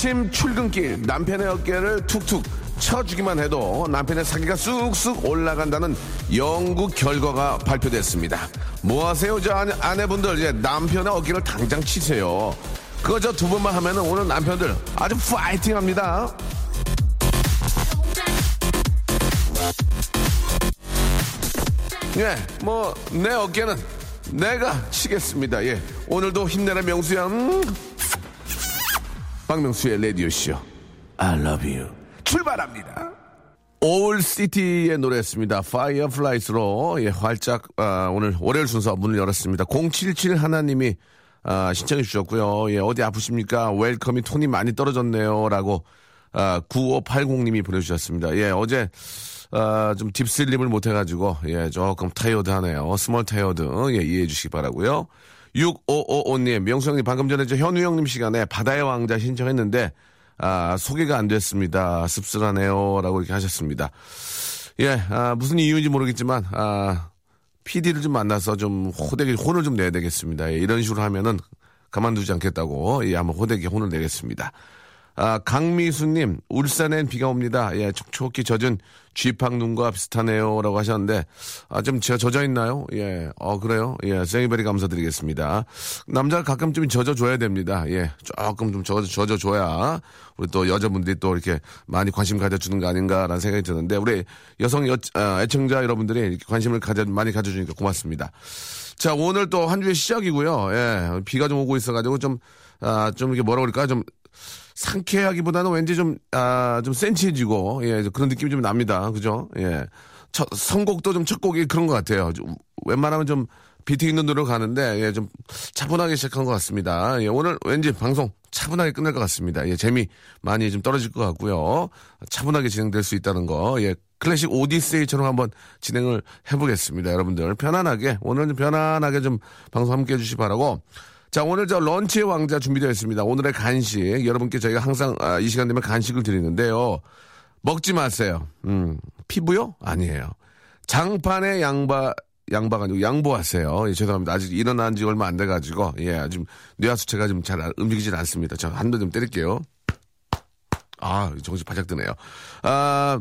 아침 출근길 남편의 어깨를 툭툭 쳐주기만 해도 남편의 사기가 쑥쑥 올라간다는 연구 결과가 발표됐습니다. 뭐 하세요, 저 아내, 아내 분들? 이제 남편의 어깨를 당장 치세요. 그거 저 두 번만 하면은 오늘 남편들 아주 파이팅 합니다. 예, 뭐, 내 어깨는 내가 치겠습니다. 예. 오늘도 힘내라, 명수야. 음. 박명수의 라디오쇼. I love you. 출발합니다. 아울시티의 노래였습니다. Fireflies로 예, 활짝 아, 오늘 월요일 순서 문을 열었습니다. 077 하나님이 아, 신청해 주셨고요. 예, 어디 아프십니까? welcome이 톤이 많이 떨어졌네요 라고 아, 9580님이 보내주셨습니다. 예, 어제 아, 좀 deep sleep을 못해가지고 예, 조금 타이어드 하네요. small tired 예, 이해해 주시기 바라고요. 6555님, 명수 형님 방금 전에 저 현우 형님 시간에 바다의 왕자 신청했는데 아, 소개가 안 됐습니다. 씁쓸하네요. 라고 이렇게 하셨습니다. 예, 아, 무슨 이유인지 모르겠지만, 아, PD를 좀 만나서 좀 호되게 혼을 좀 내야 되겠습니다. 예, 이런 식으로 하면은 가만두지 않겠다고, 예, 한번 호되게 혼을 내겠습니다. 아, 강미수님, 울산엔 비가 옵니다. 예, 촉촉히 젖은 쥐팍 눈과 비슷하네요. 라고 하셨는데, 아, 좀 제가 젖어 있나요? 예, 어, 그래요? 예, 생이베리 감사드리겠습니다. 남자가 가끔 좀 젖어줘야 됩니다. 예, 조금 좀 젖어, 젖어줘야, 우리 또 여자분들이 또 이렇게 많이 관심 가져주는 거 아닌가라는 생각이 드는데, 우리 여성 여, 아, 애청자 여러분들이 이렇게 관심을 가져, 많이 가져주니까 고맙습니다. 자, 오늘 또 한 주의 시작이고요. 예, 비가 좀 오고 있어가지고 좀, 아, 좀 이게 뭐라 그럴까? 좀, 상쾌하기보다는 왠지 좀, 아, 좀 센치해지고, 예, 그런 느낌이 좀 납니다. 그죠? 예. 첫, 선곡도 좀 첫 곡이 그런 것 같아요. 좀 웬만하면 좀 비트 있는 노래로 가는데, 예, 좀 차분하게 시작한 것 같습니다. 예, 오늘 왠지 방송 차분하게 끝날 것 같습니다. 예, 재미 많이 좀 떨어질 것 같고요. 차분하게 진행될 수 있다는 거, 예, 클래식 오디세이처럼 한번 진행을 해보겠습니다. 여러분들 편안하게, 오늘은 편안하게 좀 방송 함께 해주시 기 바라고, 자, 오늘 저 런치의 왕자 준비되어 있습니다. 오늘의 간식. 여러분께 저희가 항상 아, 이 시간 되면 간식을 드리는데요. 먹지 마세요. 음, 피부요? 아니에요. 장판의 양바, 양바가 아니고 양보하세요. 예, 죄송합니다. 아직 일어난 지 얼마 안 돼가지고, 예, 좀 뇌하수체가 좀잘 움직이질 않습니다. 저 한 대 좀 때릴게요. 아, 정신 바짝 드네요. 아,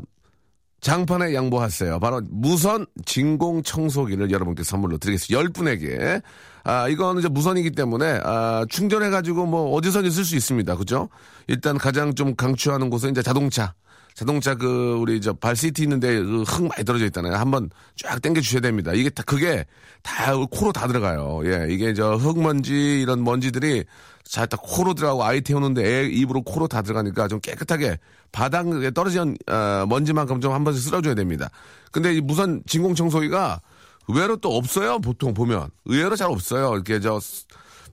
장판에 양보하세요. 바로 무선 진공 청소기를 여러분께 선물로 드리겠습니다. 10분에게. 아, 이거는 이제 무선이기 때문에, 아, 충전해가지고 뭐 어디서든 쓸 수 있습니다. 그죠? 일단 가장 좀 강추하는 곳은 이제 자동차. 자동차 그, 우리 저 발시티 있는데 그 흙 많이 떨어져 있잖아요. 한번 쫙 당겨 주셔야 됩니다. 이게 다, 그게 다 코로 다 들어가요. 예, 이게 저 흙먼지 이런 먼지들이 자, 딱 코로 들어가고 아이 태우는데 애 입으로 코로 다 들어가니까 좀 깨끗하게 바닥에 떨어진 어, 먼지만큼 좀 한 번씩 쓸어줘야 됩니다. 근데 이 무선 진공 청소기가 의외로 또 없어요. 보통 보면 의외로 잘 없어요. 이렇게 저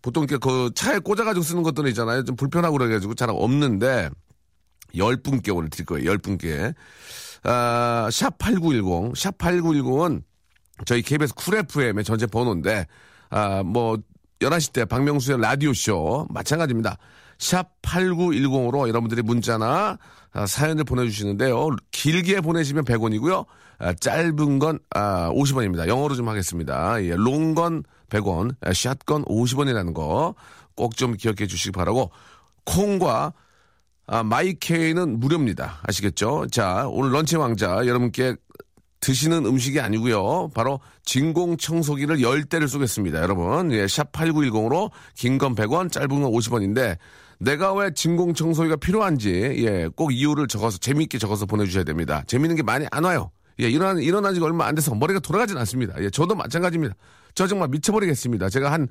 보통 이렇게 그 차에 꽂아가지고 쓰는 것들은 있잖아요. 좀 불편하고 그래가지고 잘 없는데 열 분께 오늘 드릴 거예요. 열 분께 아, 샵8910 샵8910은 저희 KBS 쿨 FM의 전체 번호인데 아, 뭐 11시 때 박명수의 라디오쇼 마찬가지입니다. 샵 8910으로 여러분들이 문자나 아, 사연을 보내주시는데요. 길게 보내시면 100원이고요. 아, 짧은 건 아, 50원입니다. 영어로 좀 하겠습니다. 예, 롱건 100원, 아, 샷건 50원이라는 거 꼭 좀 기억해 주시기 바라고 콩과 아, 마이케이는 무료입니다. 아시겠죠? 자, 오늘 런치 왕자 여러분께 드시는 음식이 아니고요. 바로 진공 청소기를 열대를 쏘겠습니다. 여러분. 예, 샵 8910으로 긴 건 100원, 짧은 건 50원인데 내가 왜 진공 청소기가 필요한지 예, 꼭 이유를 적어서 재미있게 적어서 보내 주셔야 됩니다. 재미있는 게 많이 안 와요. 예, 일어난 일어난 지가 얼마 안 돼서 머리가 돌아가진 않습니다. 예, 저도 마찬가지입니다. 저 정말 미쳐버리겠습니다. 제가 한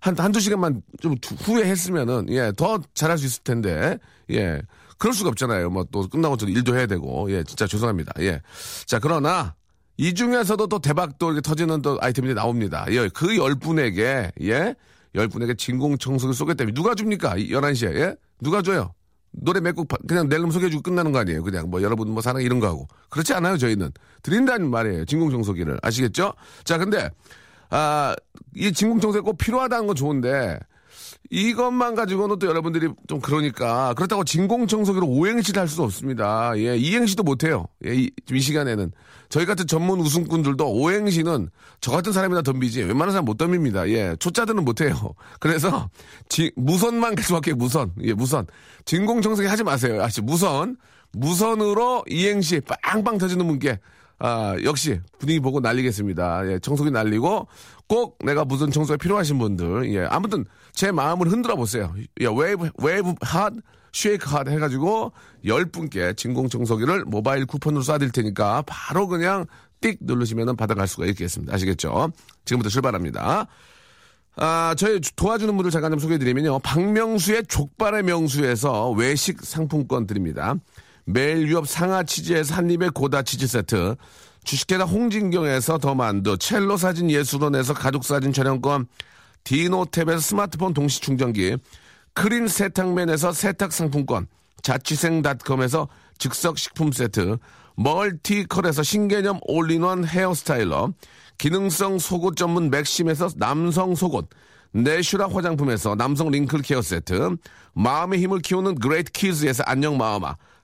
한, 한두 시간만 좀 후에 했으면은, 예, 더 잘할 수 있을 텐데, 예. 그럴 수가 없잖아요. 뭐 또 끝나고 또 일도 해야 되고, 예, 진짜 죄송합니다. 예. 자, 그러나, 이 중에서도 또 대박 또 이렇게 터지는 또 아이템들이 나옵니다. 예, 그 열 분에게, 예, 열 분에게 진공 청소기 쏘겠다며 누가 줍니까? 11시에, 예? 누가 줘요? 노래 몇 곡 그냥 낼름 소개해주고 끝나는 거 아니에요. 그냥 뭐 여러분 뭐 사랑 이런 거 하고. 그렇지 않아요, 저희는. 드린다는 말이에요. 진공청소기를. 아시겠죠? 자, 근데, 아, 이 진공청소기 꼭 필요하다는 건 좋은데, 이것만 가지고는 또 여러분들이 좀 그러니까 그렇다고 진공청소기로 오행시를 할 수는 없습니다. 예, 이행시도 못해요. 예, 이, 이 시간에는 저희 같은 전문 우승꾼들도 오행시는 저 같은 사람이나 덤비지 웬만한 사람 못 덤빕니다. 예, 초짜들은 못해요. 그래서 지, 무선만 계속 할게요. 무선, 예, 무선. 진공청소기 하지 마세요. 아시 무선, 무선으로 이행시 빵빵 터지는 분께 아, 역시 분위기 보고 날리겠습니다. 예, 청소기 날리고 꼭 내가 무슨 청소가 필요하신 분들, 예, 아무튼 제 마음을 흔들어 보세요. 예, wave, wave heart, shake heart 해가지고 열 분께 진공 청소기를 모바일 쿠폰으로 쏴드릴 테니까 바로 그냥 띡 누르시면 받아갈 수가 있겠습니다. 아시겠죠? 지금부터 출발합니다. 아, 저희 도와주는 분들 잠깐 좀 소개해드리면요. 박명수의 족발의 명수에서 외식 상품권 드립니다. 매일 유업 상하 치즈에서 한입의 고다 치즈 세트. 주식회사 홍진경에서 더 만두. 첼로 사진 예술원에서 가족 사진 촬영권. 디노탭에서 스마트폰 동시 충전기. 크린 세탁맨에서 세탁 상품권. 자취생닷컴에서 즉석 식품 세트. 멀티컬에서 신개념 all-in-one hair styler. 기능성 속옷 전문 맥심에서 남성 속옷. 내슈라 화장품에서 남성 wrinkle care 세트. 마음의 힘을 키우는 그레이트 키즈에서 안녕 마음아.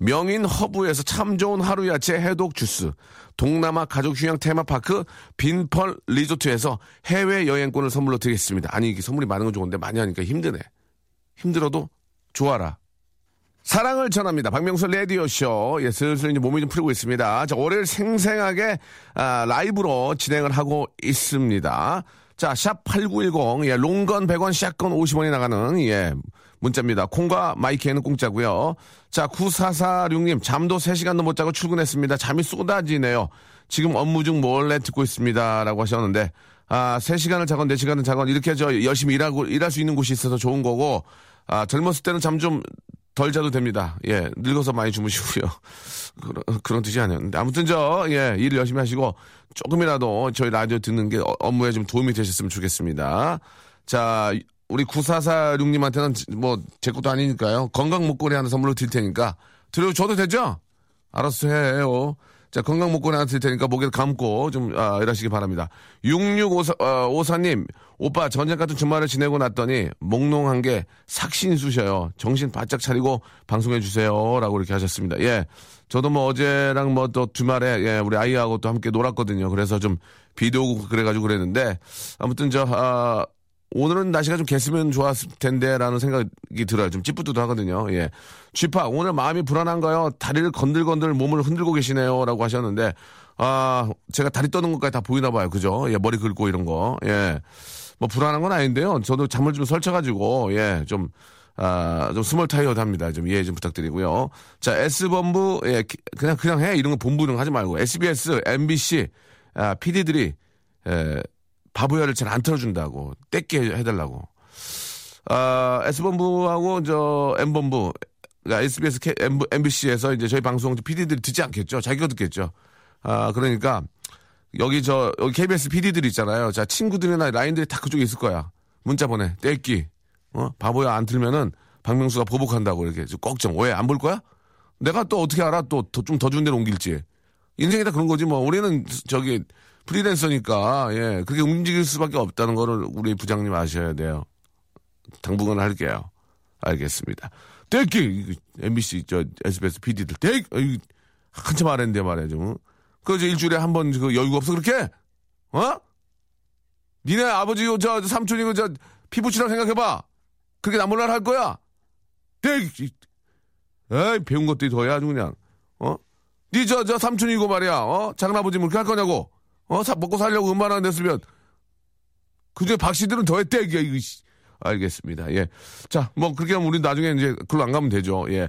명인 허브에서 참 좋은 하루 야채 해독 주스, 동남아 가족 휴양 테마파크 빈펄 리조트에서 해외 여행권을 선물로 드리겠습니다. 아니 이게 선물이 많은 건 좋은데 많이 하니까 힘드네. 힘들어도 좋아라. 사랑을 전합니다. 박명수 레디오 쇼. 예, 슬슬 이제 몸이 좀 풀고 있습니다. 자, 월요일 생생하게, 아, 라이브로 진행을 하고 있습니다. 자, 샵 8910, 예, 롱건 100원, 샷건 50원이 나가는, 예, 문자입니다. 콩과 마이크에는 공짜고요. 자, 9446님, 잠도 3시간도 못 자고 출근했습니다. 잠이 쏟아지네요. 지금 업무 중 몰래 듣고 있습니다. 라고 하셨는데, 아, 3시간을 자건 4시간을 자건 이렇게 저 열심히 일하고, 일할 수 있는 곳이 있어서 좋은 거고, 아, 젊었을 때는 잠 좀 덜 자도 됩니다. 예, 늙어서 많이 주무시고요. 그런, 그런 뜻이 아니었는데. 아무튼 저, 예, 일 열심히 하시고, 조금이라도 저희 라디오 듣는 게 어, 업무에 좀 도움이 되셨으면 좋겠습니다. 자, 우리 9446님한테는 뭐, 제 것도 아니니까요. 건강 목걸이 하나 선물로 드릴 테니까. 드려줘도 되죠? 알았어, 해요. 자, 건강 목걸이 하나 드릴 테니까 목에 감고 좀, 아, 일하시기 바랍니다. 6654, 어, 오빠 전쟁 같은 주말을 지내고 났더니 몽롱한 게 삭신 쑤셔요. 정신 바짝 차리고 방송해 주세요. 라고 이렇게 하셨습니다. 예. 저도 뭐 어제랑 뭐 또 주말에, 예, 우리 아이하고 또 함께 놀았거든요. 그래서 좀 비도 오고 그래가지고 그랬는데, 아무튼 저, 아, 오늘은 날씨가 좀 개으면 좋았을 텐데라는 생각이 들어요. 좀 찌뿌드도 하거든요. 예. 쥐파, 오늘 마음이 불안한가요? 다리를 건들건들 몸을 흔들고 계시네요. 라고 하셨는데, 아, 제가 다리 떠는 것까지 다 보이나 봐요. 그죠? 예, 머리 긁고 이런 거. 예. 뭐 불안한 건 아닌데요. 저도 잠을 좀 설쳐가지고, 예, 좀, 아, 좀 small tired 합니다. 좀 이해 좀 부탁드리고요. 자, S본부, 예, 그냥, 그냥 해. 이런 거 본부 이런 거 하지 말고. SBS, MBC, 아, PD들이, 예, 바보야를 잘 안 틀어준다고. 뜨게 해달라고. 아, S본부하고 저 M본부, 그러니까 SBS, MBC에서 이제 저희 방송 PD들이 듣지 않겠죠. 자기가 듣겠죠. 아, 그러니까 여기 저, 여기 KBS PD들 있잖아요. 자, 친구들이나 라인들이 다 그쪽에 있을 거야. 문자 보내. 떼기. 어? 바보야 안 틀면은 박명수가 보복한다고 이렇게. 걱정. 왜? 안 볼 거야? 내가 또 어떻게 알아? 또 좀더 좋은 데로 옮길지. 인생이 다 그런 거지 뭐. 우리는 저기 프리랜서니까, 예, 그렇게 움직일 수밖에 없다는 거를 우리 부장님 아셔야 돼요. 당분간 할게요. 알겠습니다. 떼기! MBC, 저, SBS PD들, 떼기! 한참 말했는데 말이죠. 그, 저, 일주일에 한 번 그 여유가 없어, 그렇게? 어? 니네 아버지, 저, 삼촌이고, 저, 피부치랑 생각해봐. 그렇게 나몰라를 할 거야? 떼기! 에이, 배운 것들이 더해 아주 그냥, 어? 니 저, 저 삼촌이고 말이야, 어? 작은아버지 뭐 그렇게 할 거냐고? 어, 사, 먹고 살려고 음반 하나 냈으면, 그중에 박 씨들은 더 했대, 이게, 이거, 알겠습니다. 예. 자, 뭐, 그렇게 하면 우리 나중에 이제 글로 안 가면 되죠. 예.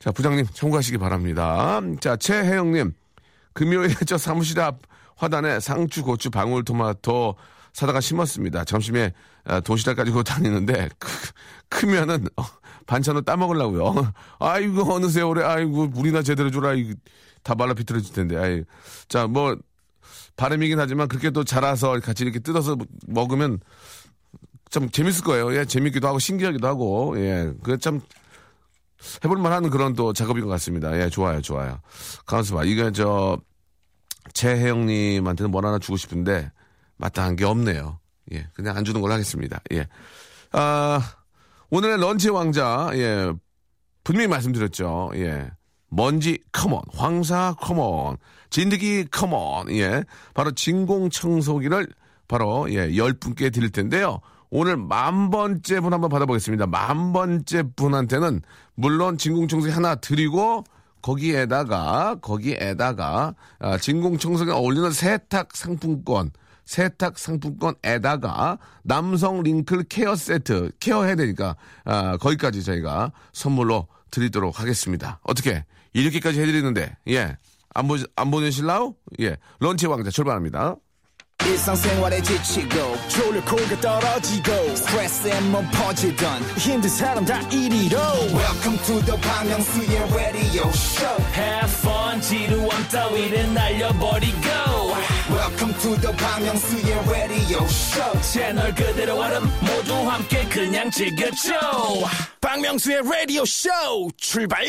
자, 부장님 참고하시기 바랍니다. 자, 최혜영님. 금요일에 저 사무실 앞 화단에 상추, 고추, 방울토마토 사다가 심었습니다. 점심에 아, 도시락 가지고 다니는데 크, 면은 어, 반찬을 따먹으려고요. 아이고 어느 세월에 아이고 물이나 제대로 줘라. 다 말라 비틀어질 텐데. 아이. 자, 뭐 발음이긴 하지만 그렇게 또 자라서 같이 이렇게 뜯어서 먹으면 참 재밌을 거예요. 예, 재밌기도 하고 신기하기도 하고 예, 그 참 해볼만 하는 그런 또 작업인 것 같습니다. 예, 좋아요, 좋아요. 가만있어 봐. 이거 저 최혜영님한테는 뭘 하나 주고 싶은데 마땅한 게 없네요. 예, 그냥 안 주는 걸로 하겠습니다. 예. 아, 오늘의 런치 왕자, 예, 분명히 말씀드렸죠. 예. 먼지 come on, 황사 come on, 진드기 come on, 예. 바로 진공 청소기를 바로, 예, 열 분께 드릴 텐데요. 오늘 만 번째 분 한번 받아보겠습니다. 만 번째 분한테는 물론 진공 청소기 하나 드리고 거기에다가 거기에다가 아, 진공 청소기 어울리는 세탁 상품권 세탁 상품권에다가 남성 wrinkle care 세트 care 해야 되니까 아, 거기까지 저희가 선물로 드리도록 하겠습니다. 어떻게 이렇게까지 해드리는데 예 안 보 안 보내실라우? 예. 런치 왕자 출발합니다. 일상생활에 지치고, 졸려 코가 떨어지고, 스트레스에 몸 퍼지던, 힘든 사람 다 이리로. welcome to the Bang Myung-soo's radio show. Have fun 지루함 따위를 날려버리고. Welcome to the Bang Myung-soo's radio show. 채널 그대로 얼음 모두 함께 그냥 즐겨줘. 박명수의 라디오 쇼 출발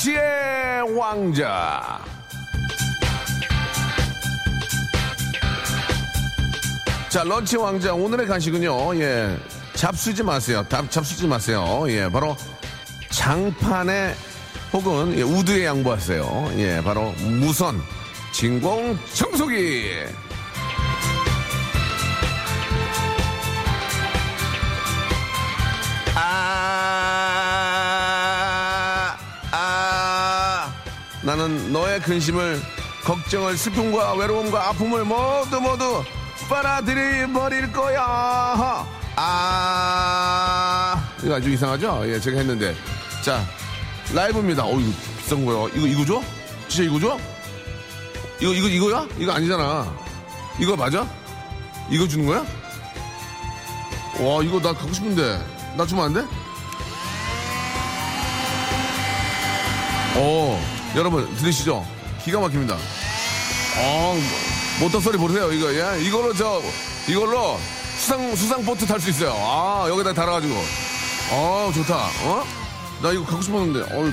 런치의 왕자. 자, 런치 왕자 오늘의 간식은요. 예. 잡수지 마세요. 답 잡수지 마세요. 예, 바로 장판에 혹은 예, 우드에 양보하세요. 예, 바로 무선 진공 청소기. 나는 너의 근심을 걱정을 슬픔과 외로움과 아픔을 모두 모두 빨아들이 버릴 거야. 아, 이거 아주 이상하죠? 예, 제가 했는데. 자, 라이브입니다. 어, 이거 비싼 거야. 이거, 이거 줘? 진짜 이거 줘? 이거, 이거, 이거야? 이거 아니잖아. 이거 맞아? 이거 주는 거야? 와, 이거 나 갖고 싶은데. 나 주면 안 돼? 어. 여러분 들으시죠? 기가 막힙니다. 어, 모터 소리 보세요. 이거 예? 이걸로 저 이걸로 수상 수상 보트 탈 수 있어요. 아 여기다 달아가지고. 어 좋다. 어? 나 이거 갖고 싶었는데. 어.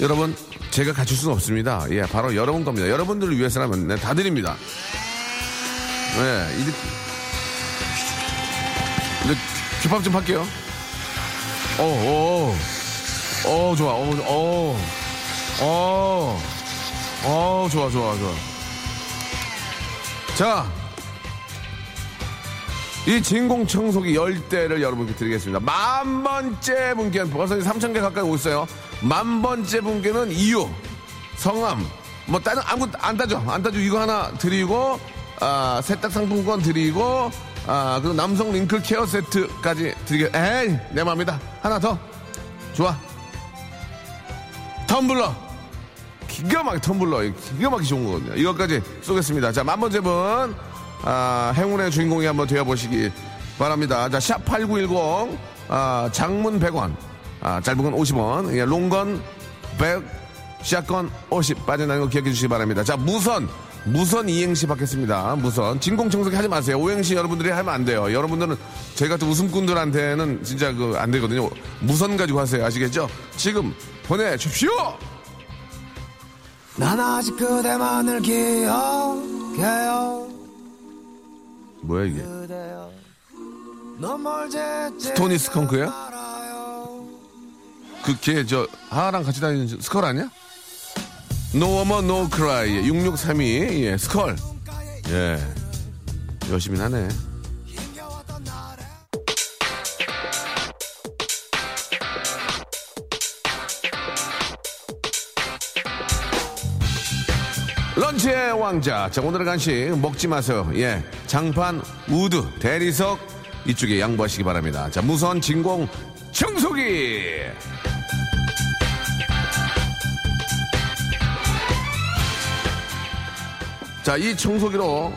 여러분 제가 갖출 수는 없습니다. 예, 바로 여러분 겁니다. 여러분들을 위해서라면 네, 다 드립니다. 네, 이제 이제 집합 좀 할게요. 어, 어. 어, 좋아. 어, 어. 어. 어, 좋아, 좋아, 좋아. 자. 이 진공 청소기 열대를 여러분께 드리겠습니다. 만 번째 분께 벌써 3천 개 가까이 오고 있어요. 만 번째 분께는 이유, 성함, 뭐 다른 아무것도 안 따져, 안 따져 이거 하나 드리고 아, 세탁 상품권 드리고 아, 그리고 남성 링클 케어 세트까지 드리게. 에이, 내 마음이다. 하나 더. 좋아. 텀블러. 기가 막히 텀블러. 기가 막히 좋은 거거든요. 이것까지 쏘겠습니다. 자, 만 번째 분. 아, 행운의 주인공이 한번 되어보시기 바랍니다. 자, 샵8910. 아, 장문 100원. 아, 짧은 건 50원. 예, 롱건 100. 샷건 50. 빠져나는 거 기억해 주시기 바랍니다. 자, 무선. 무선 이행시 받겠습니다. 무선. 진공청소기 하지 마세요. 오행시 여러분들이 하면 안 돼요. 여러분들은 저희 같은 웃음꾼들한테는 진짜 그 안 되거든요. 무선 가지고 하세요. 아시겠죠? 지금 보내주십시오! 난 아직 그대만을 기억해요. 뭐야, 이게? 스토니 스컹크야? 그, 걔, 저, 하하랑 같이 다니는 스컬 아니야? No woman no cry 6632 예, 스컬. 예 열심히 하네. 런치의 왕자. 자 오늘의 간식 먹지 마세요. 예 장판 우드 대리석 이쪽에 양보하시기 바랍니다. 자 무선 진공 청소기. 자, 이 청소기로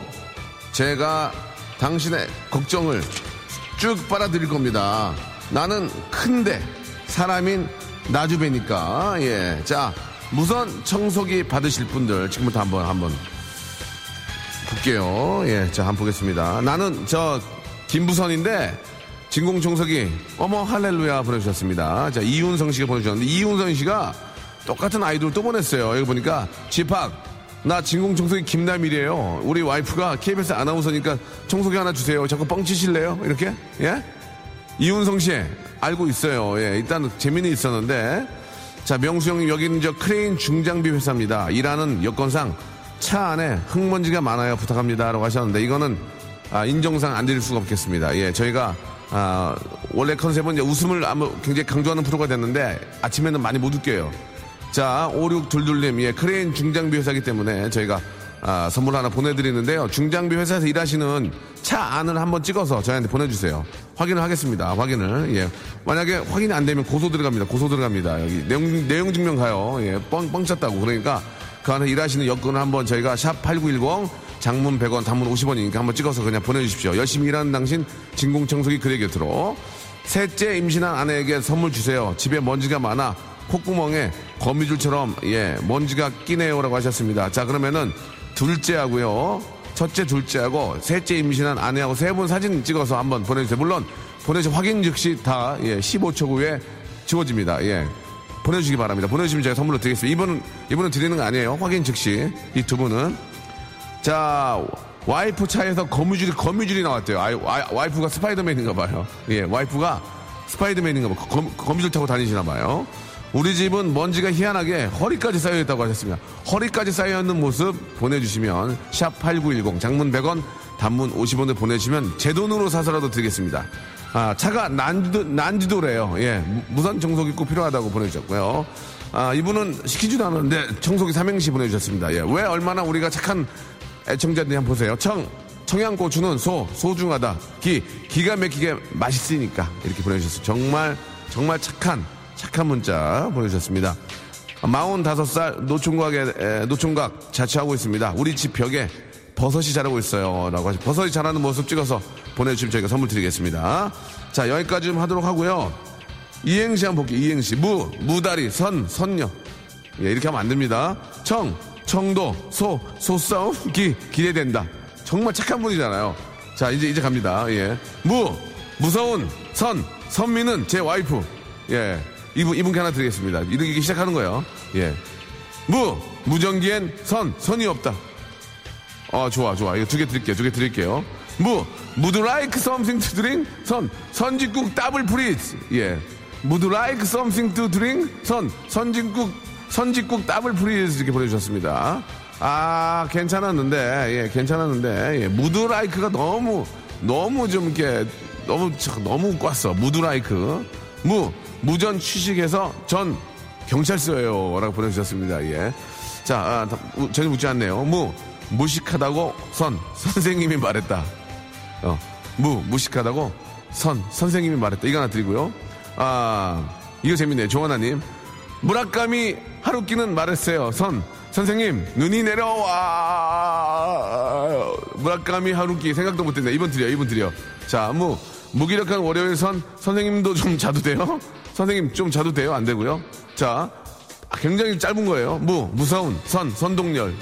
제가 당신의 걱정을 쭉 빨아들일 겁니다. 나는 큰데 사람인 나주배니까 예. 자, 무선 청소기 받으실 분들 지금부터 한번 한번 볼게요. 예, 자, 한번 보겠습니다. 나는 저 김부선인데 진공 청소기 어머 할렐루야 보내주셨습니다. 자, 이윤성 씨가 보내주셨는데 이윤성 씨가 똑같은 아이돌 또 보냈어요. 여기 보니까 집합 나 진공 청소기 김남일이에요. 우리 와이프가 KBS 아나운서니까 청소기 하나 주세요. 자꾸 뻥치실래요? 이렇게? 예? 이윤성 씨 알고 있어요. 예, 일단 재미는 있었는데 자, 명수 형님, 여기는 저 크레인 중장비 회사입니다. 일하는 여건상 차 안에 흙먼지가 많아요. 부탁합니다. 라고 하셨는데, 이거는, 아, 인정상 안 드릴 수가 없겠습니다. 예, 저희가, 아, 원래 컨셉은 이제 웃음을 아무 굉장히 강조하는 프로가 됐는데, 아침에는 많이 못 웃겨요. 자, 5622님, 예, 크레인 중장비 회사기 때문에 저희가 아, 선물 하나 보내드리는데요. 중장비 회사에서 일하시는 차 안을 한번 찍어서 저희한테 보내주세요. 확인을 하겠습니다. 확인을. 예. 만약에 확인이 안 되면 고소 들어갑니다. 고소 들어갑니다. 여기 내용, 내용 증명 가요. 예. 뻥, 뻥 쳤다고. 그러니까 그 안에 일하시는 여건을 한번 저희가 샵 8910 장문 100원, 단문 50원이니까 한번 찍어서 그냥 보내주십시오. 열심히 일하는 당신 진공청소기 그대 곁으로. 셋째 임신한 아내에게 선물 주세요. 집에 먼지가 많아 콧구멍에 거미줄처럼 예 먼지가 끼네요라고 하셨습니다. 자 그러면은 둘째하고요. 첫째, 둘째하고 셋째 임신한 아내하고 세 분 사진 찍어서 한번 보내주세요. 물론 보내주신 확인 즉시 다 예, 15초 후에 지워집니다. 예. 보내주시기 바랍니다. 보내주시면 제가 선물로 드리겠습니다. 이분은, 이분은 드리는 거 아니에요. 확인 즉시. 이 두 분은. 자, 와이프 차에서 거미줄이, 거미줄이 나왔대요. 아, 와, 이프가 스파이더맨인가 봐요. 예, 와이프가 스파이더맨인가 봐요. 거미, 거미줄 타고 다니시나 봐요. 우리 집은 먼지가 희한하게 허리까지 쌓여있다고 하셨습니다. 허리까지 쌓여있는 모습 보내주시면 샵 8910 장문 100원 단문 50원을 보내주시면 제 돈으로 사서라도 드리겠습니다. 아, 차가 난지도, 난지도래요. 예. 무선 청소기 꼭 필요하다고 보내주셨고요. 아, 이분은 시키지도 않았는데 청소기 삼행시 보내주셨습니다. 예. 왜 얼마나 우리가 착한 애청자들이 한번 보세요. 청, 청양고추는 소, 소중하다. 기, 기가 막히게 맛있으니까. 이렇게 보내주셨어요. 정말, 정말 착한 착한 문자 보내주셨습니다. 45살 노총각에, 노총각 자취하고 있습니다. 우리 집 벽에 버섯이 자라고 있어요. 라고 하시 버섯이 자라는 모습 찍어서 보내주시면 저희가 선물 드리겠습니다. 자, 여기까지 좀 하도록 하고요. 이행시 한번 볼게요. 이행시. 무, 무다리, 선, 선녀. 예, 이렇게 하면 안 됩니다. 청, 청도, 소, 소싸움, 기, 기대된다. 정말 착한 분이잖아요. 자, 이제, 이제 갑니다. 예. 무, 무서운, 선, 선미는 제 와이프. 예. 이분, 이분께 하나 드리겠습니다. 이렇게 시작하는 거예요. 예. 무, 무전기엔 선, 선이 없다. 어, 좋아, 좋아. 이거 두 개 드릴게요. 두 개 드릴게요. 무, 무드 라이크 썸씽 투 드링? 선, 선진국 더블 프리즈. 예. 무드 라이크 썸씽 투 드링? 선, 선진국, 선진국 더블 프리즈. 이렇게 보내주셨습니다. 아, 괜찮았는데, 예, 괜찮았는데, 예, 무드 라이크가 너무, 너무 좀 이렇게, 너무, 너무 꽉어 무드 라이크. 무, 무전 취식해서 전 경찰서예요. 라고 보내주셨습니다. 예. 자, 아, 전혀 묻지 않네요. 무, 무식하다고 선, 선생님이 말했다. 어, 무, 무식하다고 선, 선생님이 말했다. 이거 하나 드리고요. 아, 이거 재밌네요. 조하나님. 무라카미 하루키는 말했어요. 선, 선생님, 눈이 내려와. 무라카미 하루키 생각도 못했네. 이번 드려, 이번 드려. 자, 무, 무기력한 월요일 선, 선생님도 좀 자도 돼요? 선생님 좀 자도 돼요? 안 되고요. 자, 굉장히 짧은 거예요. 무, 무서운, 선, 선동열.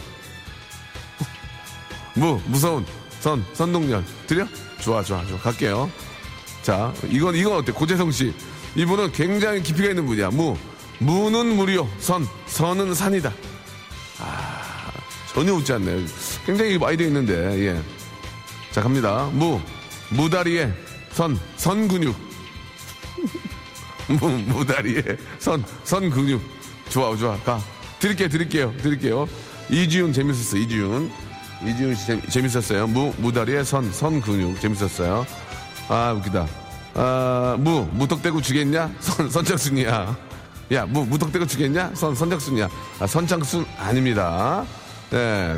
무, 무서운, 선, 선동열. 드려? 좋아, 좋아, 좋아. 갈게요. 자, 이건, 이건 어때? 고재성 씨. 이분은 굉장히 깊이가 있는 분이야. 무, 무는 무료, 선, 선은 산이다. 아, 전혀 웃지 않네요. 굉장히 많이 되어 있는데, 예. 자, 갑니다. 무, 무다리에 선, 선 근육. 무, 무다리에 선, 선 근육. 좋아, 좋아. 가. 드릴게요, 드릴게요, 드릴게요. 이지훈 재밌었어, 이지훈. 이지훈 씨 재밌, 재밌 었어요. 무, 무다리에 선, 선 근육. 재밌었어요. 아, 웃기다. 아, 무, 무턱대고 주겠냐? 선, 선착순이야. 야, 무, 무턱대고 주겠냐? 선, 선착순이야. 아, 선착순 아닙니다. 예.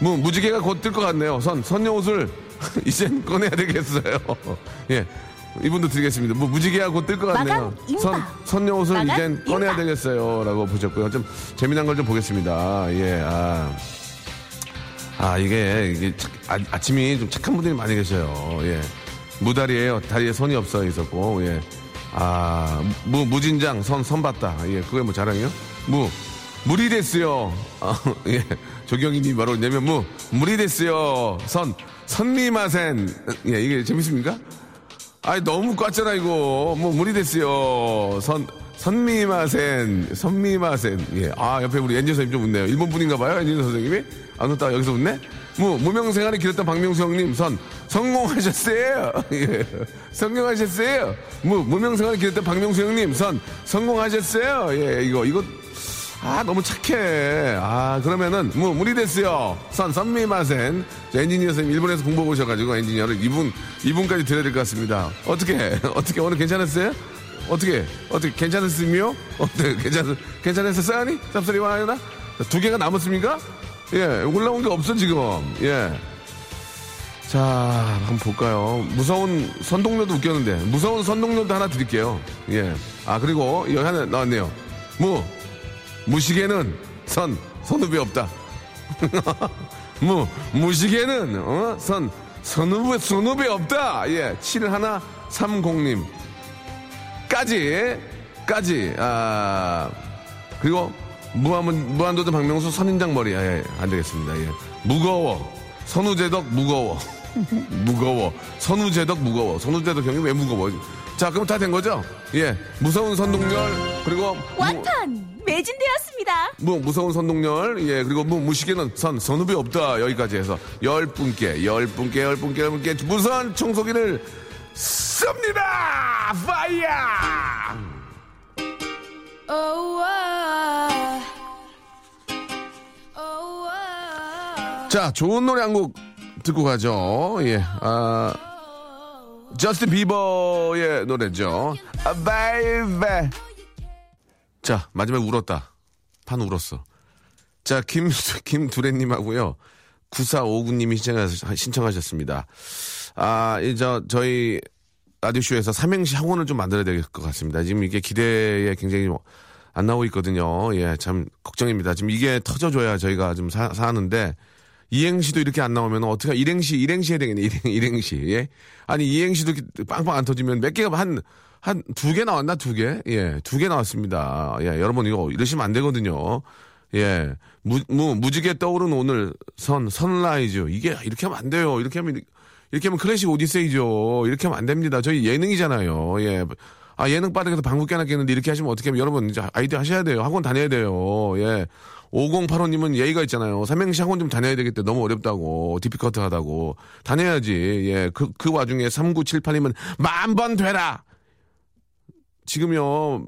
무, 무지개가 곧 뜰 것 같네요. 선, 선녀 옷을 이젠 꺼내야 되겠어요. 예. 이분도 드리겠습니다. 뭐 무지개가 곧뜰것 같네요. 선, 선녀 옷을 이젠 꺼내야 임박. 되겠어요. 라고 보셨고요. 좀 재미난 걸 좀 보겠습니다. 예, 아. 아, 이게, 이게 착- 아, 아침이 좀 착한 분들이 많이 계셔요. 예. 무다리에요. 다리에 선이 없어 있었고, 예. 아, 무, 무진장, 선, 선 봤다. 예, 그게 뭐 자랑이요? 무, 물이 됐어요. 아, 예. 조경희님이 바로 내면 무, 물이 됐어요. 선, 선미마센. 예, 이게 재밌습니까? 아이, 너무 꽉잖아, 이거. 뭐, 물이 됐어요. 선, 선미마센, 선미마센. 예. 아, 옆에 우리 엔지니어 선생님 좀 웃네요. 일본 분인가 봐요, 엔지니어 선생님이? 안 웃다가 여기서 웃네? 무, 무명 생활을 길었던 박명수 형님, 선, 성공하셨어요. 예. 성공하셨어요. 무, 무명 생활을 길었던 박명수 형님, 선, 성공하셨어요. 예, 이거, 이거. 아, 너무 착해. 아, 그러면은, 뭐, 무리 됐어요. 선, 선미마센. 저 엔지니어 선생님 일본에서 공부하고 오셔가지고 엔지니어를 이분, 이분까지 드려야 될 것 같습니다. 어떻게, 어떻게, 오늘 괜찮았어요? 어떻게, 어떻게, 괜찮았으며? 어떻게, 괜찮았, 괜찮았었어요? 아니? 쌉소리 와요나? 두 개가 남았습니까? 예, 올라온 게 없어, 지금. 예. 자, 한번 볼까요? 무서운 선동료도 웃겼는데, 무서운 선동료도 하나 드릴게요. 예. 아, 그리고 여기 하나 나왔네요. 무, 무시개는 선, 선후배 없다. 무, 무시개는, 어, 선, 선후배, 선후배 없다. 예, 7130님. 까지, 까지, 아, 그리고 무한, 무한도전 박명수 선인장 머리. 예, 안 되겠습니다. 예. 무거워. 선우제덕 무거워. 무거워. 선우제덕 무거워. 선우제덕 형이 왜 무거워? 자, 그럼 다 된 거죠? 예. 무서운 선동열, 그리고. 무- 완판 매진되었습니다. 무, 무서운 선동열, 예, 그리고 무, 무시개는 선, 선후배 없다. 여기까지 해서 열 분께, 열 분께, 열 분께, 열 분께 무선 청소기를 쏩니다! 파이어! 자, 좋은 노래 한 곡 듣고 가죠. 예, 아, 저스틴 비버의 노래죠. 아, Baby. 자, 마지막에 울었다. 판 울었어. 자, 김, 김두레님하고요. 9459님이 신청하, 신청하셨습니다. 아, 이, 저, 저희, 라디오쇼에서 삼행시 학원을 좀 만들어야 될 것 같습니다. 지금 이게 기대에 굉장히 뭐안 나오고 있거든요. 예, 참, 걱정입니다. 지금 이게 터져줘야 저희가 좀 사, 사는데, 이행시도 이렇게 안 나오면 어떻게, 일행시, 일행시 해야 되겠네, 일행, 일행시. 예? 아니, 이행시도 이렇게 빵빵 안 터지면 몇 개가 한, 한 두 개 나왔나? 두 개? 예, 두 개 나왔습니다. 예, 여러분 이거 이러시면 안 되거든요. 예, 무, 무, 무지개 떠오른 오늘 선, sunrise. 이게 이렇게 하면 안 돼요. 이렇게 하면, 이렇게 하면 클래식 오디세이죠. 이렇게 하면 안 됩니다. 저희 예능이잖아요. 예. 아, 예능 바닥에서 방구 깨놨겠는데 이렇게 하시면 어떻게 하면 여러분 이제 아이디어 하셔야 돼요. 학원 다녀야 돼요. 예. 5085님은 예의가 있잖아요. 삼행시 학원 좀 다녀야 되겠대. 너무 어렵다고. 디피커트 하다고. 다녀야지. 예. 그, 그 와중에 3978님은 만 번 되라! 지금요,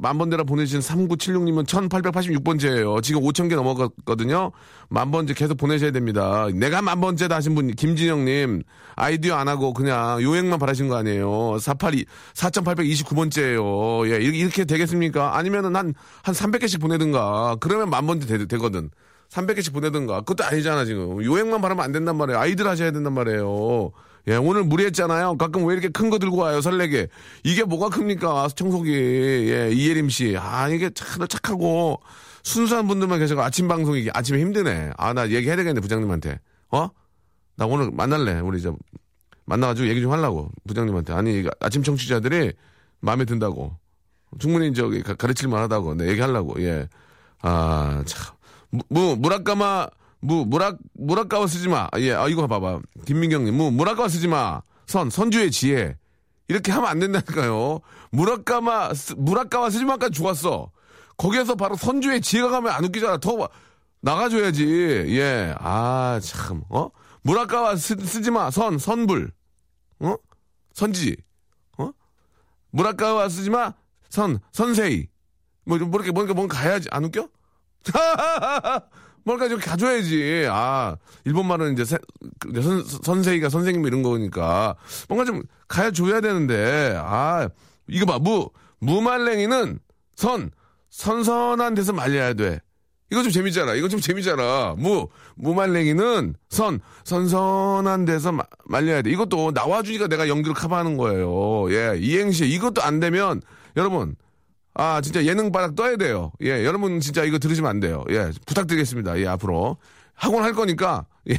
만 번대라 보내주신 3976님은 1886번째예요. 지금 5000개 넘어갔거든요. 만 번째 계속 보내셔야 됩니다. 내가 만 번째다 하신 분, 김진영님, 아이디어 안 하고 그냥 요행만 바라신 거 아니에요. 482, 4829번째예요. 예, 이렇게, 되겠습니까? 아니면은 한, 한 300개씩 보내든가. 그러면 만 번째 되, 되거든. 300개씩 보내든가. 그것도 아니잖아, 지금. 요행만 바라면 안 된단 말이에요. 아이들 하셔야 된단 말이에요. 예, 오늘 무리했잖아요. 가끔 왜 이렇게 큰 거 들고 와요, 설레게. 이게 뭐가 큽니까, 청소기. 예, 이예림 씨. 아, 이게 참 착하고 순수한 분들만 계셔서 아침 방송이 아침에 힘드네. 아, 나 얘기해야 되겠네, 부장님한테. 어? 나 오늘 만날래. 우리 저, 만나가지고 얘기 좀 하려고, 부장님한테. 아니, 아침 청취자들이 마음에 든다고. 충분히 저기 가- 가르칠 만 하다고. 내 얘기하려고, 예. 아, 참. 무, 무, 무라까마, 무, 무라, 무라까와 쓰지 마. 예, 아, 이거 봐봐. 김민경님, 무, 무라까와 쓰지 마. 선, 선주의 지혜. 이렇게 하면 안 된다니까요. 무라까마, 쓰- 무라까와 쓰지 마까지 죽었어. 거기에서 바로 선주의 지혜가 가면 안 웃기잖아. 더 나가줘야지. 예, 아, 참, 어? 무라까와 쓰, 쓰지 마. 선, 선불. 어? 선지. 어? 무라까와 쓰지 마. 선, 선세이. 뭐, 뭐 이렇게 뭔가 뭔가 가야지. 안 웃겨? 뭔가 좀 가져야지. 아, 일본말은 이제 세- 그 선, 선생이가 선생님 이런 거니까 뭔가 좀 가야줘야 되는데, 아, 이거 봐. 무, 무말랭이는 선, 선선한 데서 말려야 돼. 이거 좀 재밌잖아. 이거 좀 재밌잖아. 무, 무말랭이는 선, 선선한 데서 마- 말려야 돼. 이것도 나와주니까 내가 연기를 커버하는 거예요. 예, 이행시. 이것도 안 되면, 여러분, 아, 진짜 예능 바닥 떠야 돼요. 예, 여러분 진짜 이거 들으시면 안 돼요. 예, 부탁드리겠습니다. 예, 앞으로. 학원 할 거니까, 예.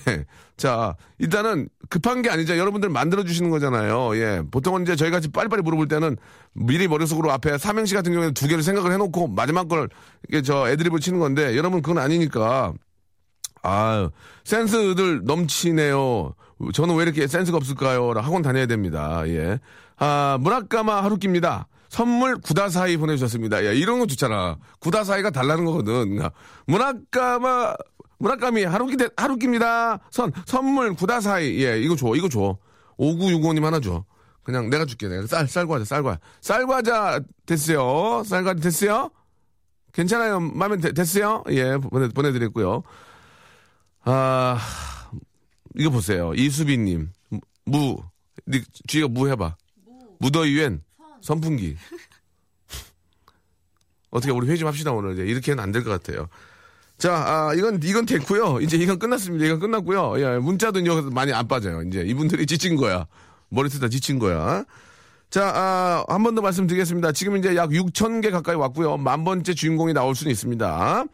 자, 일단은 급한 게 아니죠. 여러분들 만들어주시는 거잖아요. 예. 보통은 이제 저희 같이 빨리빨리 물어볼 때는 미리 머릿속으로 앞에 삼행시 같은 경우에는 두 개를 생각을 해놓고 마지막 걸, 이게 저 애드립을 치는 건데, 여러분 그건 아니니까. 아 센스들 넘치네요. 저는 왜 이렇게 센스가 없을까요? 학원 다녀야 됩니다. 예. 아, 무라카마 하루키입니다. 선물 구다사이 보내주셨습니다. 야, 이런 거 좋잖아. 구다사이가 달라는 거거든. 무라카미 하루키, 데- 하루키입니다. 선, 선물 구다사이. 예, 이거 줘, 이거 줘. 5965님 하나 줘. 그냥 내가 줄게. 내가 쌀, 쌀과자, 쌀과자. 쌀과자 됐어요. 쌀과자 됐어요? 괜찮아요. 마음에 드- 됐어요? 예, 보내, 보내드렸고요. 아, 이거 보세요. 이수빈님. 무. 니 쥐가 무 해봐. 무더위엔 선풍기. 어떻게 우리 회의 좀 합시다 오늘 이제 이렇게는 안 될 것 같아요. 자, 아, 이건 이건 됐고요. 이제 이건 끝났습니다. 이건 끝났고요. 예, 문자도 이제 많이 안 빠져요. 이제 이분들이 지친 거야. 머리 쓰다 지친 거야. 자, 아, 한 번 더 말씀드리겠습니다. 지금 이제 약 6천 개 가까이 왔고요. 만 번째 주인공이 나올 수는 있습니다.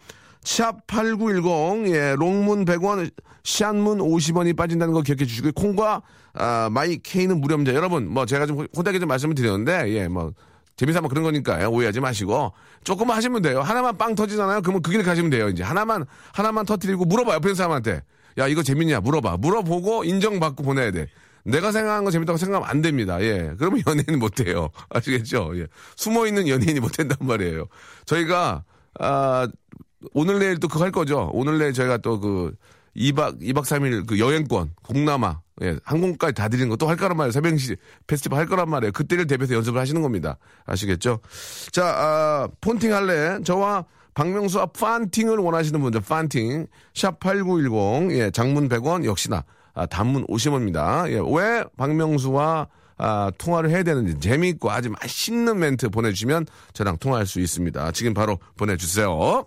샵8910, 예, long문 100원, short문 50원이 빠진다는 거 기억해 주시고요. 콩과, 아, 마이 K는 무료입니다. 여러분, 뭐, 제가 좀 호되게 좀 말씀을 드렸는데, 예, 뭐, 재미삼아 그런 거니까요. 오해하지 마시고. 조금만 하시면 돼요. 하나만 빵 터지잖아요. 그러면 그 길 가시면 돼요. 이제 하나만, 하나만 터트리고 물어봐. 옆에 사람한테. 야, 이거 재밌냐? 물어봐. 물어보고 인정받고 보내야 돼. 내가 생각한 거 재밌다고 생각하면 안 됩니다. 예. 그러면 연예인 못 돼요. 아시겠죠? 예. 숨어 있는 연예인이 못 된단 말이에요. 저희가, 아, 오늘 내일 또 그거 할 거죠. 오늘 내일 저희가 또 그 2박, 2박 3일 그 여행권, 동남아, 예, 항공까지 다 드리는 거 또 할 거란 말이에요. 새벽시 페스티벌 할 거란 말이에요. 그때를 대비해서 연습을 하시는 겁니다. 아시겠죠? 자, 아, 폰팅 할래? 저와 박명수와 판팅을 원하시는 분들, 판팅. 샵8910, 예, 장문 100원, 역시나, 아, 단문 50원입니다. 예, 왜 박명수와 아, 통화를 해야 되는지 재미있고 아주 맛있는 멘트 보내주시면 저랑 통화할 수 있습니다. 지금 바로 보내주세요.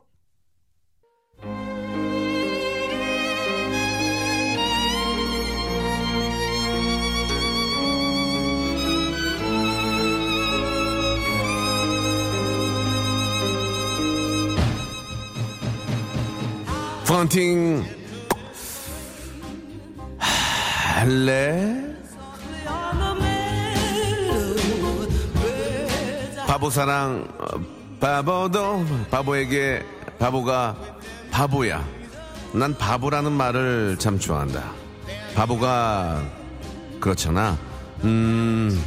펀팅 할래? 바보 사랑 어, 바보도 바보에게 바보가 바보야. 난 바보라는 말을 참 좋아한다. 바보가 그렇잖아. 음,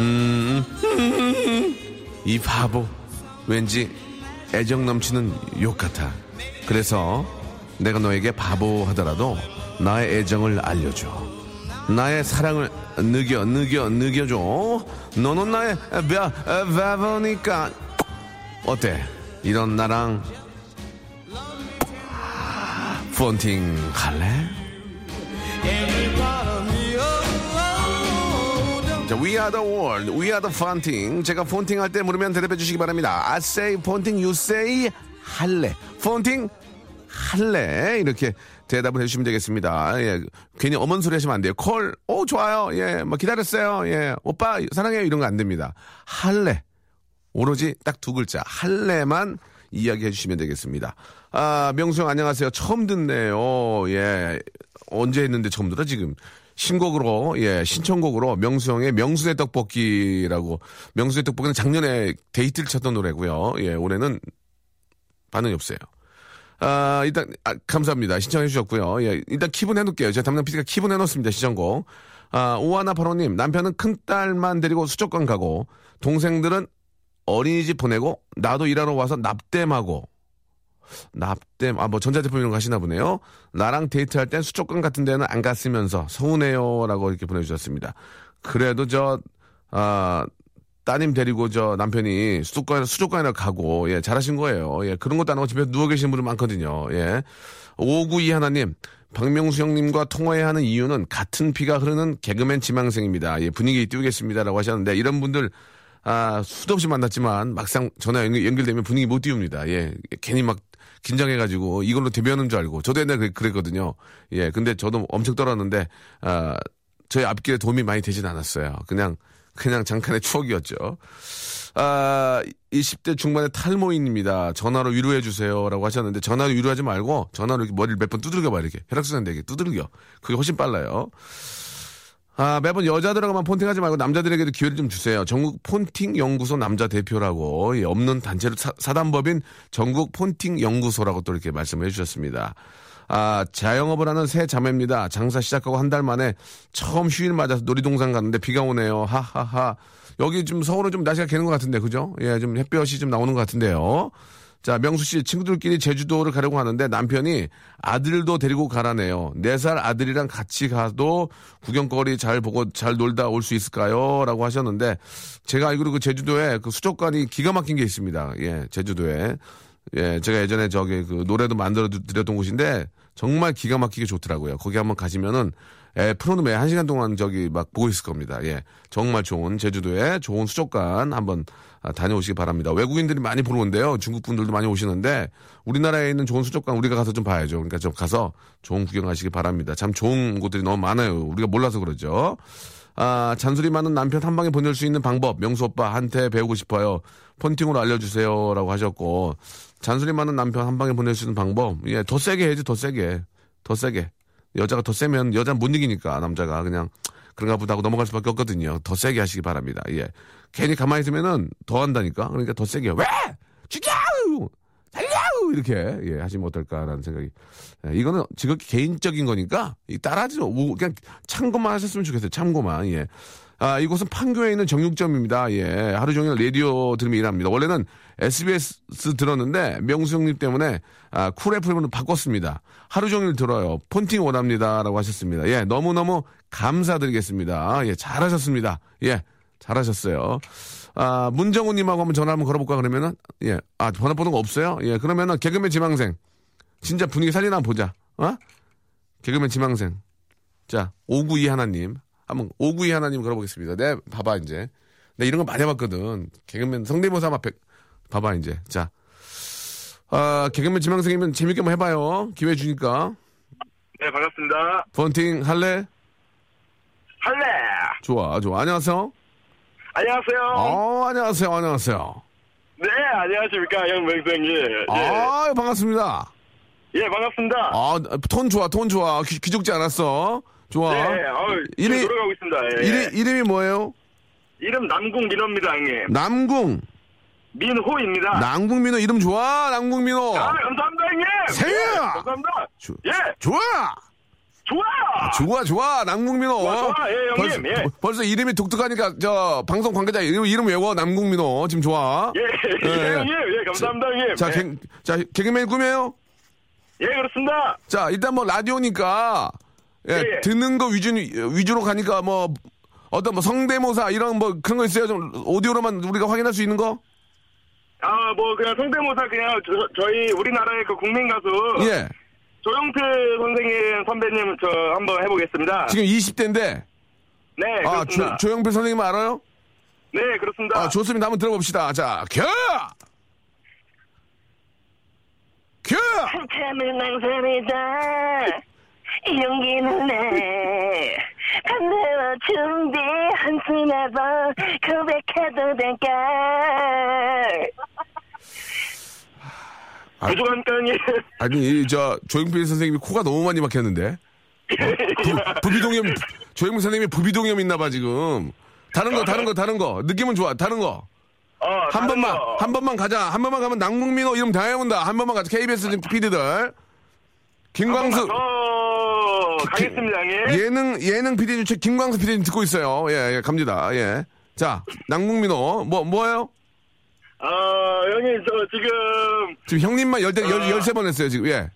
음, 이 바보 왠지 애정 넘치는 욕 같아. 그래서 내가 너에게 바보 하더라도 나의 애정을 알려줘. 나의 사랑을 느껴, 느껴, 느껴줘. 너는 나의 바, 바보니까. 어때? 이런 나랑 폰팅 할래? 자, We are the world, we are the 폰팅. 제가 폰팅 할 때 물으면 대답해 주시기 바랍니다. I say 폰팅, you say 할래. 폰팅 할래. 이렇게 대답을 해주시면 되겠습니다. 예. 괜히 어먼 소리 하시면 안 돼요. 콜, 오, 좋아요. 예. 뭐 기다렸어요. 예. 오빠, 사랑해요. 이런 거 안 됩니다. 할래. 오로지 딱 두 글자. 할래만 이야기해 주시면 되겠습니다. 아, 명수 형 안녕하세요. 처음 듣네요. 예. 언제 했는데 처음 들어, 지금. 신곡으로, 예, 신청곡으로 명수 형의 명수의 떡볶이라고. 명수의 떡볶이는 작년에 데이트를 쳤던 노래고요. 예, 올해는 반응이 없어요. 아, 일단, 아, 감사합니다. 신청해 주셨고요. 예, 일단 킵은 해놓을게요. 제가 담당 PD가 킵은 해놓습니다. 시청곡. 아, 오하나 파로님, 남편은 큰 딸만 데리고 수족관 가고, 동생들은 어린이집 보내고, 나도 일하러 와서 납땜하고, 납땜, 아, 뭐, 전자제품 이런 거 하시나 보네요. 나랑 데이트할 땐 수족관 같은 데는 안 갔으면서, 서운해요. 라고 이렇게 보내주셨습니다. 그래도 저, 아, 따님 데리고 저 남편이 수족관, 수족관에 가고, 예, 잘하신 거예요. 예, 그런 것도 안 하고 집에 누워 계시는 분들 많거든요. 예. 592 하나님, 박명수 형님과 통화해야 하는 이유는 같은 피가 흐르는 개그맨 지망생입니다. 예, 분위기 띄우겠습니다라고 하셨는데, 이런 분들, 아, 수도 없이 만났지만 막상 전화 연결, 연결 되면 분위기 못 띄웁니다. 예, 괜히 막 긴장해가지고 이걸로 데뷔하는 줄 알고 저도 옛날에 그랬, 거든요 예, 근데 저도 엄청 떨었는데 아, 저희 앞길에 도움이 많이 되진 않았어요. 그냥 그냥 잠깐의 추억이었죠. 아, 20대 중반의 탈모인입니다. 전화로 위로해 주세요 라고 하셨는데 전화로 위로하지 말고 전화로 이렇게 머리를 몇 번 두들겨 봐 이렇게 혈액순환 되게 두들겨. 그게 훨씬 빨라요. 아, 매번 여자들하고만 폰팅하지 말고 남자들에게도 기회를 좀 주세요. 전국 폰팅 연구소 남자 대표라고 예, 없는 단체를 사, 사단법인 전국 폰팅 연구소라고 또 이렇게 말씀을 해주셨습니다. 아, 자영업을 하는 새 자매입니다. 장사 시작하고 한 달 만에 처음 휴일 맞아서 놀이동산 갔는데 비가 오네요. 하하하. 여기 좀 서울은 좀 날씨가 개는 것 같은데, 그죠? 예, 좀 햇볕이 좀 나오는 것 같은데요. 자, 명수 씨 친구들끼리 제주도를 가려고 하는데 남편이 아들도 데리고 가라네요. 네 살 아들이랑 같이 가도 구경거리 잘 보고 잘 놀다 올 수 있을까요? 라고 하셨는데 제가 알기로 그 제주도에 그 수족관이 기가 막힌 게 있습니다. 예, 제주도에. 예, 제가 예전에 저기 그 노래도 만들어 드렸던 곳인데 정말 기가 막히게 좋더라고요. 거기 한번 가시면은 예, 프로그램에 한 시간 동안 저기 막 보고 있을 겁니다. 예, 정말 좋은 제주도에 좋은 수족관 한번 아, 다녀오시기 바랍니다. 외국인들이 많이 보러 온대요. 중국 분들도 많이 오시는데 우리나라에 있는 좋은 수족관 우리가 가서 좀 봐야죠. 그러니까 좀 가서 좋은 구경하시기 바랍니다. 참 좋은 곳들이 너무 많아요. 우리가 몰라서 그러죠. 아, 잔소리 많은 남편 한 방에 보낼 수 있는 방법 명수 오빠한테 배우고 싶어요. 폰팅으로 알려주세요라고 하셨고 잔소리 많은 남편 한 방에 보낼 수 있는 방법 예, 더 세게 해야지 더 세게 더 세게 여자가 더 세면 여자는 못 이기니까 남자가 그냥 그런가 보다 하고 넘어갈 수밖에 없거든요. 더 세게 하시기 바랍니다. 예. 괜히 가만히 있으면은 더 한다니까. 그러니까 더 세게 왜 죽여 달려 이렇게 예, 하시면 어떨까라는 생각이. 예, 이거는 지극히 개인적인 거니까 이 따라하지 뭐 그냥 참고만 하셨으면 좋겠어요. 참고만 예. 아, 이곳은 판교에 있는 정육점입니다. 예. 하루 종일 라디오 들으며 일합니다. 원래는 SBS 들었는데 명수 형님 때문에 아, 쿨 FM으로 바꿨습니다. 하루 종일 들어요. 폰팅 원합니다. 라고 하셨습니다. 예. 너무너무 감사드리겠습니다. 예. 잘하셨습니다. 예. 잘하셨어요. 아, 문정우님하고 한번 전화 한번 걸어볼까 그러면은, 예. 아, 전화번호가 없어요? 예. 그러면은 개그맨 지망생. 진짜 분위기 살리나 보자. 어? 개그맨 지망생. 자, 592 하나님. 한번 592 하나님 걸어보겠습니다. 네, 봐봐 이제. 나 이런 거 많이 해봤거든. 개그맨 성대모사 앞에 봐봐 이제. 자, 아 개그맨 지망생이면 재밌게 한번 해봐요. 기회 주니까. 네, 반갑습니다. 폰팅 할래? 할래! 좋아, 좋아. 안녕하세요. 안녕하세요. 어, 안녕하세요, 안녕하세요. 네, 안녕하십니까, 형명생님. 예. 아, 반갑습니다. 예, 반갑습니다. 아, 톤 좋아, 톤 좋아. 귀, 귀죽지 않았어. 좋아. 네, 어, 이름이- 이름이, 돌아가고 있습니다. 예. 이름, 이름이 뭐예요? 이름 남궁 민호입니다, 형님. 남궁. 민호입니다. 남궁 민호 이름 좋아, 남궁 민호. 아, 감사합니다, 형님. 세요! 예, 감사합니다. 조- 예, 좋아! 좋아! 좋아, 좋아, 남궁 민호. 좋아, 좋아. 예, 형님, 벌써, 예. 벌써 이름이 독특하니까, 저, 방송 관계자 이름, 이름 외워, 남궁 민호. 지금 좋아. 예, 예, 예. 형님. 예, 감사합니다, 형님. 자, 예. 개, 자, 개그맨 꿈이에요? 예, 그렇습니다. 자, 일단 뭐, 라디오니까, 예, 예, 예. 듣는 거 위주, 위주로 가니까 뭐, 어떤 뭐, 성대모사, 이런 뭐, 그런 거 있어요? 좀, 오디오로만 우리가 확인할 수 있는 거? 아, 뭐, 그냥 성대모사 그냥 저, 저희 우리나라의 그 국민 가수. 예. 조영필 선생님, 선배님, 저 한번 해보겠습니다. 지금 20대인데, 네, 아, 그렇습니다. 조, 조영필 선생님 알아요? 네, 그렇습니다. 아, 좋습니다. 한번 들어봅시다. 자, 겨! 겨! 한참을 망설이다 용기는 내 반대로 준비 한숨 해봐 고백해도 될까 부족한 깡이 아니, 저, 조영필 선생님이 코가 너무 많이 막혔는데? 부, 부비동염, 조영필 선생님이 부비동염 있나봐, 지금. 다른 거, 다른 거, 다른 거. 느낌은 좋아, 다른 거. 어, 한 번만, 거. 한 번만 가자. 한 번만 가면 남궁민호 이름 다 해온다. 한 번만 가자. KBS PD들. 김광수. 어, 가겠습니다, 형님. 예능, 예능 PD 주체 김광수 PD님 듣고 있어요. 예, 예, 갑니다. 예. 자, 남궁민호. 뭐, 뭐예요? 어, 형님, 저 지금, 지금 형님만 열, 대- 열, 열세 번 했어요, 지금. 예.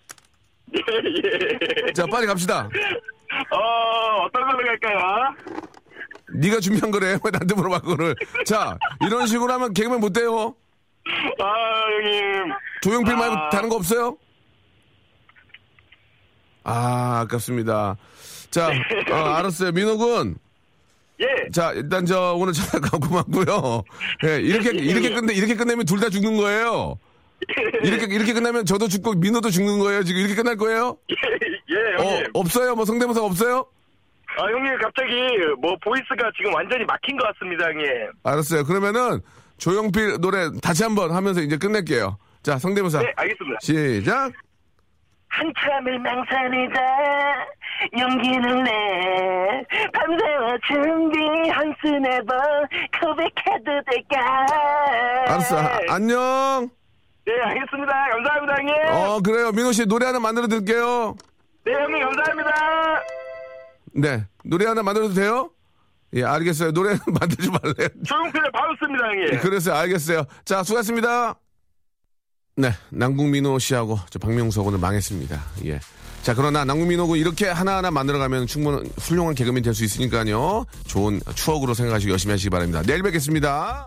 예, 예. 자, 빨리 갑시다. 어, 어떤 걸로 갈까요? 네가 준비한 거래. 왜 나한테 물어봐, 그거를. 자, 이런 식으로 하면 개그맨 못 돼요. 아, 형님. 조용필 말고 아. 다른 거 없어요? 아, 아깝습니다. 자, 어, 알았어요. 민호 군. 예. 자, 일단 저 오늘 전화 고맙고요. 예, 이렇게 이렇게 끝내 이렇게 끝내면 둘 다 죽는 거예요. 이렇게 이렇게 끝나면 저도 죽고 민호도 죽는 거예요. 지금 이렇게 끝날 거예요? 예, 형님. 어, 없어요? 뭐 성대모사 없어요? 아, 형님, 갑자기, 뭐, voice가 지금 완전히 막힌 것 같습니다, 형님. 알았어요. 그러면은 조용필 노래 다시 한번 하면서 이제 끝낼게요. 자, 성대모사 네, 알겠습니다. 시작. 한참을 망설이다 용기를 내 밤새워 준비 한숨에 번 고백해도 될까 알았어. 아, 안녕. 네, 알겠습니다. 감사합니다, 형님. 어, 그래요. 민호 씨 노래 하나 만들어 드릴게요. 네, 형님, 감사합니다. 네. 노래 하나 만들어도 돼요? 예, 알겠어요. 노래 만들지 말래요. 조용필을 바로 씁니다, 형님. 그래서 알겠어요. 자, 수고하셨습니다. 네, 남궁민호 씨하고 저 박명수하고 오늘 망했습니다. 예. 자, 그러나 남궁민호고 이렇게 하나하나 만들어가면 충분한 훌륭한 개그맨 될 수 있으니까요. 좋은 추억으로 생각하시고 열심히 하시기 바랍니다. 내일 뵙겠습니다.